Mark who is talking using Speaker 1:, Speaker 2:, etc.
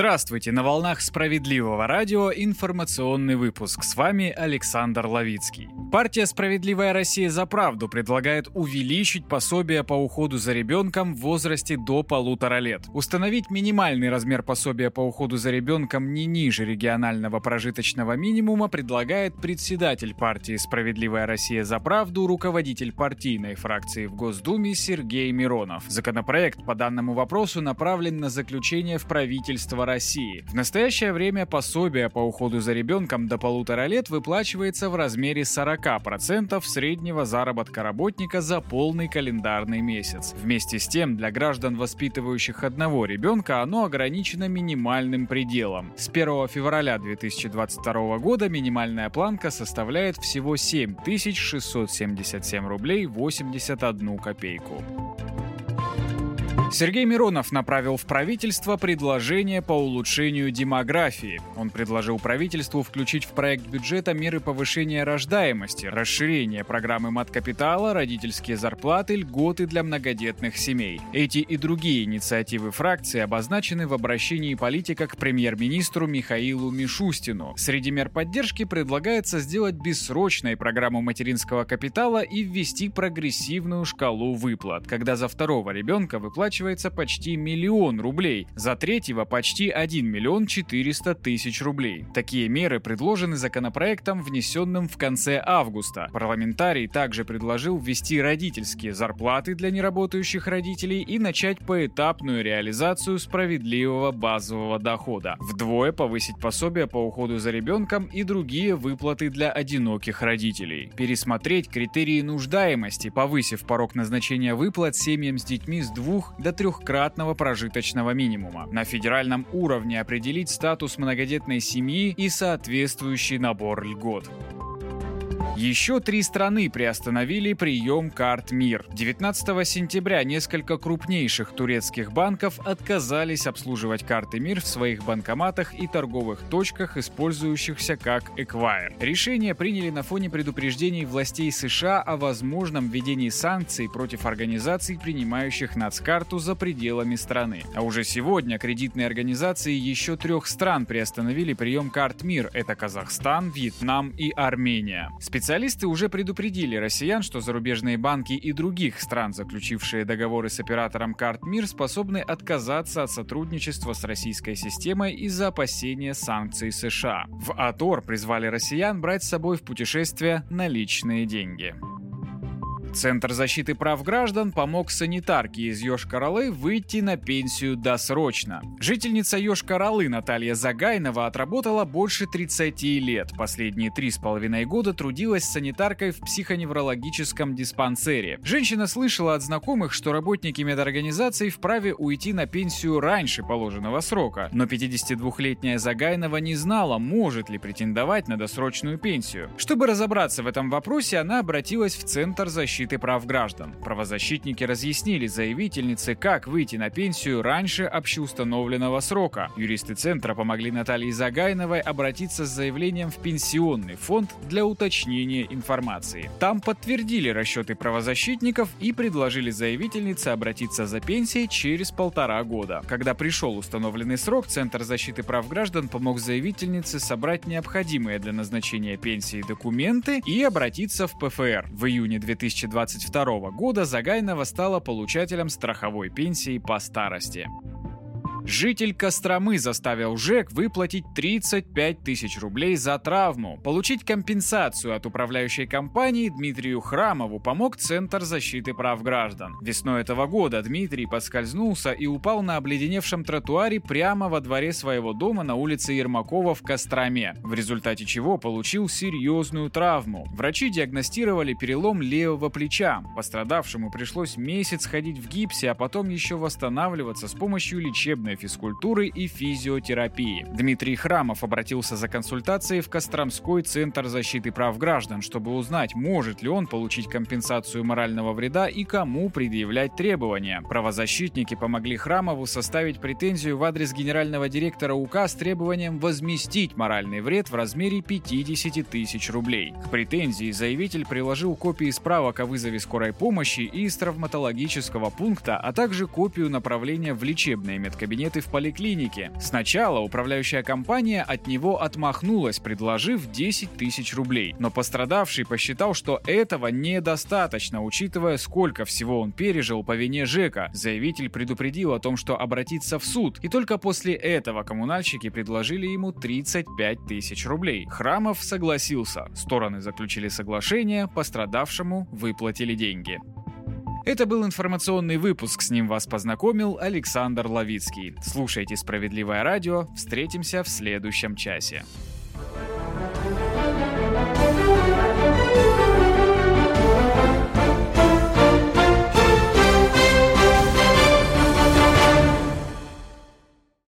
Speaker 1: Здравствуйте, на волнах справедливого радио информационный выпуск. С вами Александр Ловицкий. Партия «Справедливая Россия за правду» предлагает увеличить пособие по уходу за ребенком в возрасте до полутора лет. Установить минимальный размер пособия по уходу за ребенком не ниже регионального прожиточного минимума предлагает председатель партии «Справедливая Россия за правду», руководитель партийной фракции в Госдуме Сергей Миронов. Законопроект по данному вопросу направлен на заключение в правительство России. В настоящее время пособие по уходу за ребенком до полутора лет выплачивается в размере 40% среднего заработка работника за полный календарный месяц. Вместе с тем, для граждан, воспитывающих одного ребенка, оно ограничено минимальным пределом. С 1 февраля 2022 года минимальная планка составляет всего 7677 рублей 81 копейку. Сергей Миронов направил в правительство предложение по улучшению демографии. Он предложил правительству включить в проект бюджета меры повышения рождаемости, расширение программы мат-капитала, родительские зарплаты, льготы для многодетных семей. Эти и другие инициативы фракции обозначены в обращении политика к премьер-министру Михаилу Мишустину. Среди мер поддержки предлагается сделать бессрочной программу материнского капитала и ввести прогрессивную шкалу выплат, когда за второго ребенка выплачивается выплачивается почти миллион рублей, за третьего почти 1 миллион 400 тысяч рублей. Такие меры предложены законопроектом, внесенным в конце августа. Парламентарий также предложил ввести родительские зарплаты для неработающих родителей и начать поэтапную реализацию справедливого базового дохода. Вдвое повысить пособие по уходу за ребенком и другие выплаты для одиноких родителей. Пересмотреть критерии нуждаемости, повысив порог назначения выплат семьям с детьми с двух до до трехкратного прожиточного минимума. На федеральном уровне определить статус многодетной семьи и соответствующий набор льгот. Еще три страны приостановили прием карт МИР. 19 сентября несколько крупнейших турецких банков отказались обслуживать карты МИР в своих банкоматах и торговых точках, использующихся как эквайр. Решение приняли на фоне предупреждений властей США о возможном введении санкций против организаций, принимающих нацкарту за пределами страны. А уже сегодня кредитные организации еще трех стран приостановили прием карт МИР. Это Казахстан, Вьетнам и Армения. Специалисты Специалисты уже предупредили россиян, что зарубежные банки и других стран, заключившие договоры с оператором карт МИР, способны отказаться от сотрудничества с российской системой из-за опасения санкций США. В АТОР призвали россиян брать с собой в путешествие наличные деньги. Центр защиты прав граждан помог санитарке из Йошкар-Олы выйти на пенсию досрочно. Жительница Йошкар-Олы Наталья Загайнова отработала больше 30 лет. Последние три с половиной года трудилась санитаркой в психоневрологическом диспансере. Женщина слышала от знакомых, что работники медорганизации вправе уйти на пенсию раньше положенного срока. Но 52-летняя Загайнова не знала, может ли претендовать на досрочную пенсию. Чтобы разобраться в этом вопросе, она обратилась в Центр защиты защиты прав граждан. Правозащитники разъяснили заявительнице, как выйти на пенсию раньше общеустановленного срока. Юристы Центра помогли Наталье Загайновой обратиться с заявлением в Пенсионный фонд для уточнения информации. Там подтвердили расчеты правозащитников и предложили заявительнице обратиться за пенсией через полтора года. Когда пришел установленный срок, Центр защиты прав граждан помог заявительнице собрать необходимые для назначения пенсии документы и обратиться в ПФР. В июне 2020 2022 года Загайнова стала получателем страховой пенсии по старости. Житель Костромы заставил ЖЭК выплатить 35 тысяч рублей за травму. Получить компенсацию от управляющей компании Дмитрию Храмову помог Центр защиты прав граждан. Весной этого года Дмитрий подскользнулся и упал на обледеневшем тротуаре прямо во дворе своего дома на улице Ермакова в Костроме, в результате чего получил серьезную травму. Врачи диагностировали перелом левого плеча. Пострадавшему пришлось месяц ходить в гипсе, а потом еще восстанавливаться с помощью лечебной физкультуры и физиотерапии. Дмитрий Храмов обратился за консультацией в Костромской центр защиты прав граждан, чтобы узнать, может ли он получить компенсацию морального вреда и кому предъявлять требования. Правозащитники помогли Храмову составить претензию в адрес генерального директора УК с требованием возместить моральный вред в размере 50 тысяч рублей. К претензии заявитель приложил копии справок о вызове скорой помощи и из травматологического пункта, а также копию направления в лечебные медкабинеты кабинеты в поликлинике. Сначала управляющая компания от него отмахнулась, предложив 10 тысяч рублей. Но пострадавший посчитал, что этого недостаточно, учитывая, сколько всего он пережил по вине Жека. Заявитель предупредил о том, что обратиться в суд, и только после этого коммунальщики предложили ему 35 тысяч рублей. Храмов согласился. Стороны заключили соглашение, пострадавшему выплатили деньги. Это был информационный выпуск, с ним вас познакомил Александр Лавицкий. Слушайте «Справедливое радио», встретимся в следующем часе.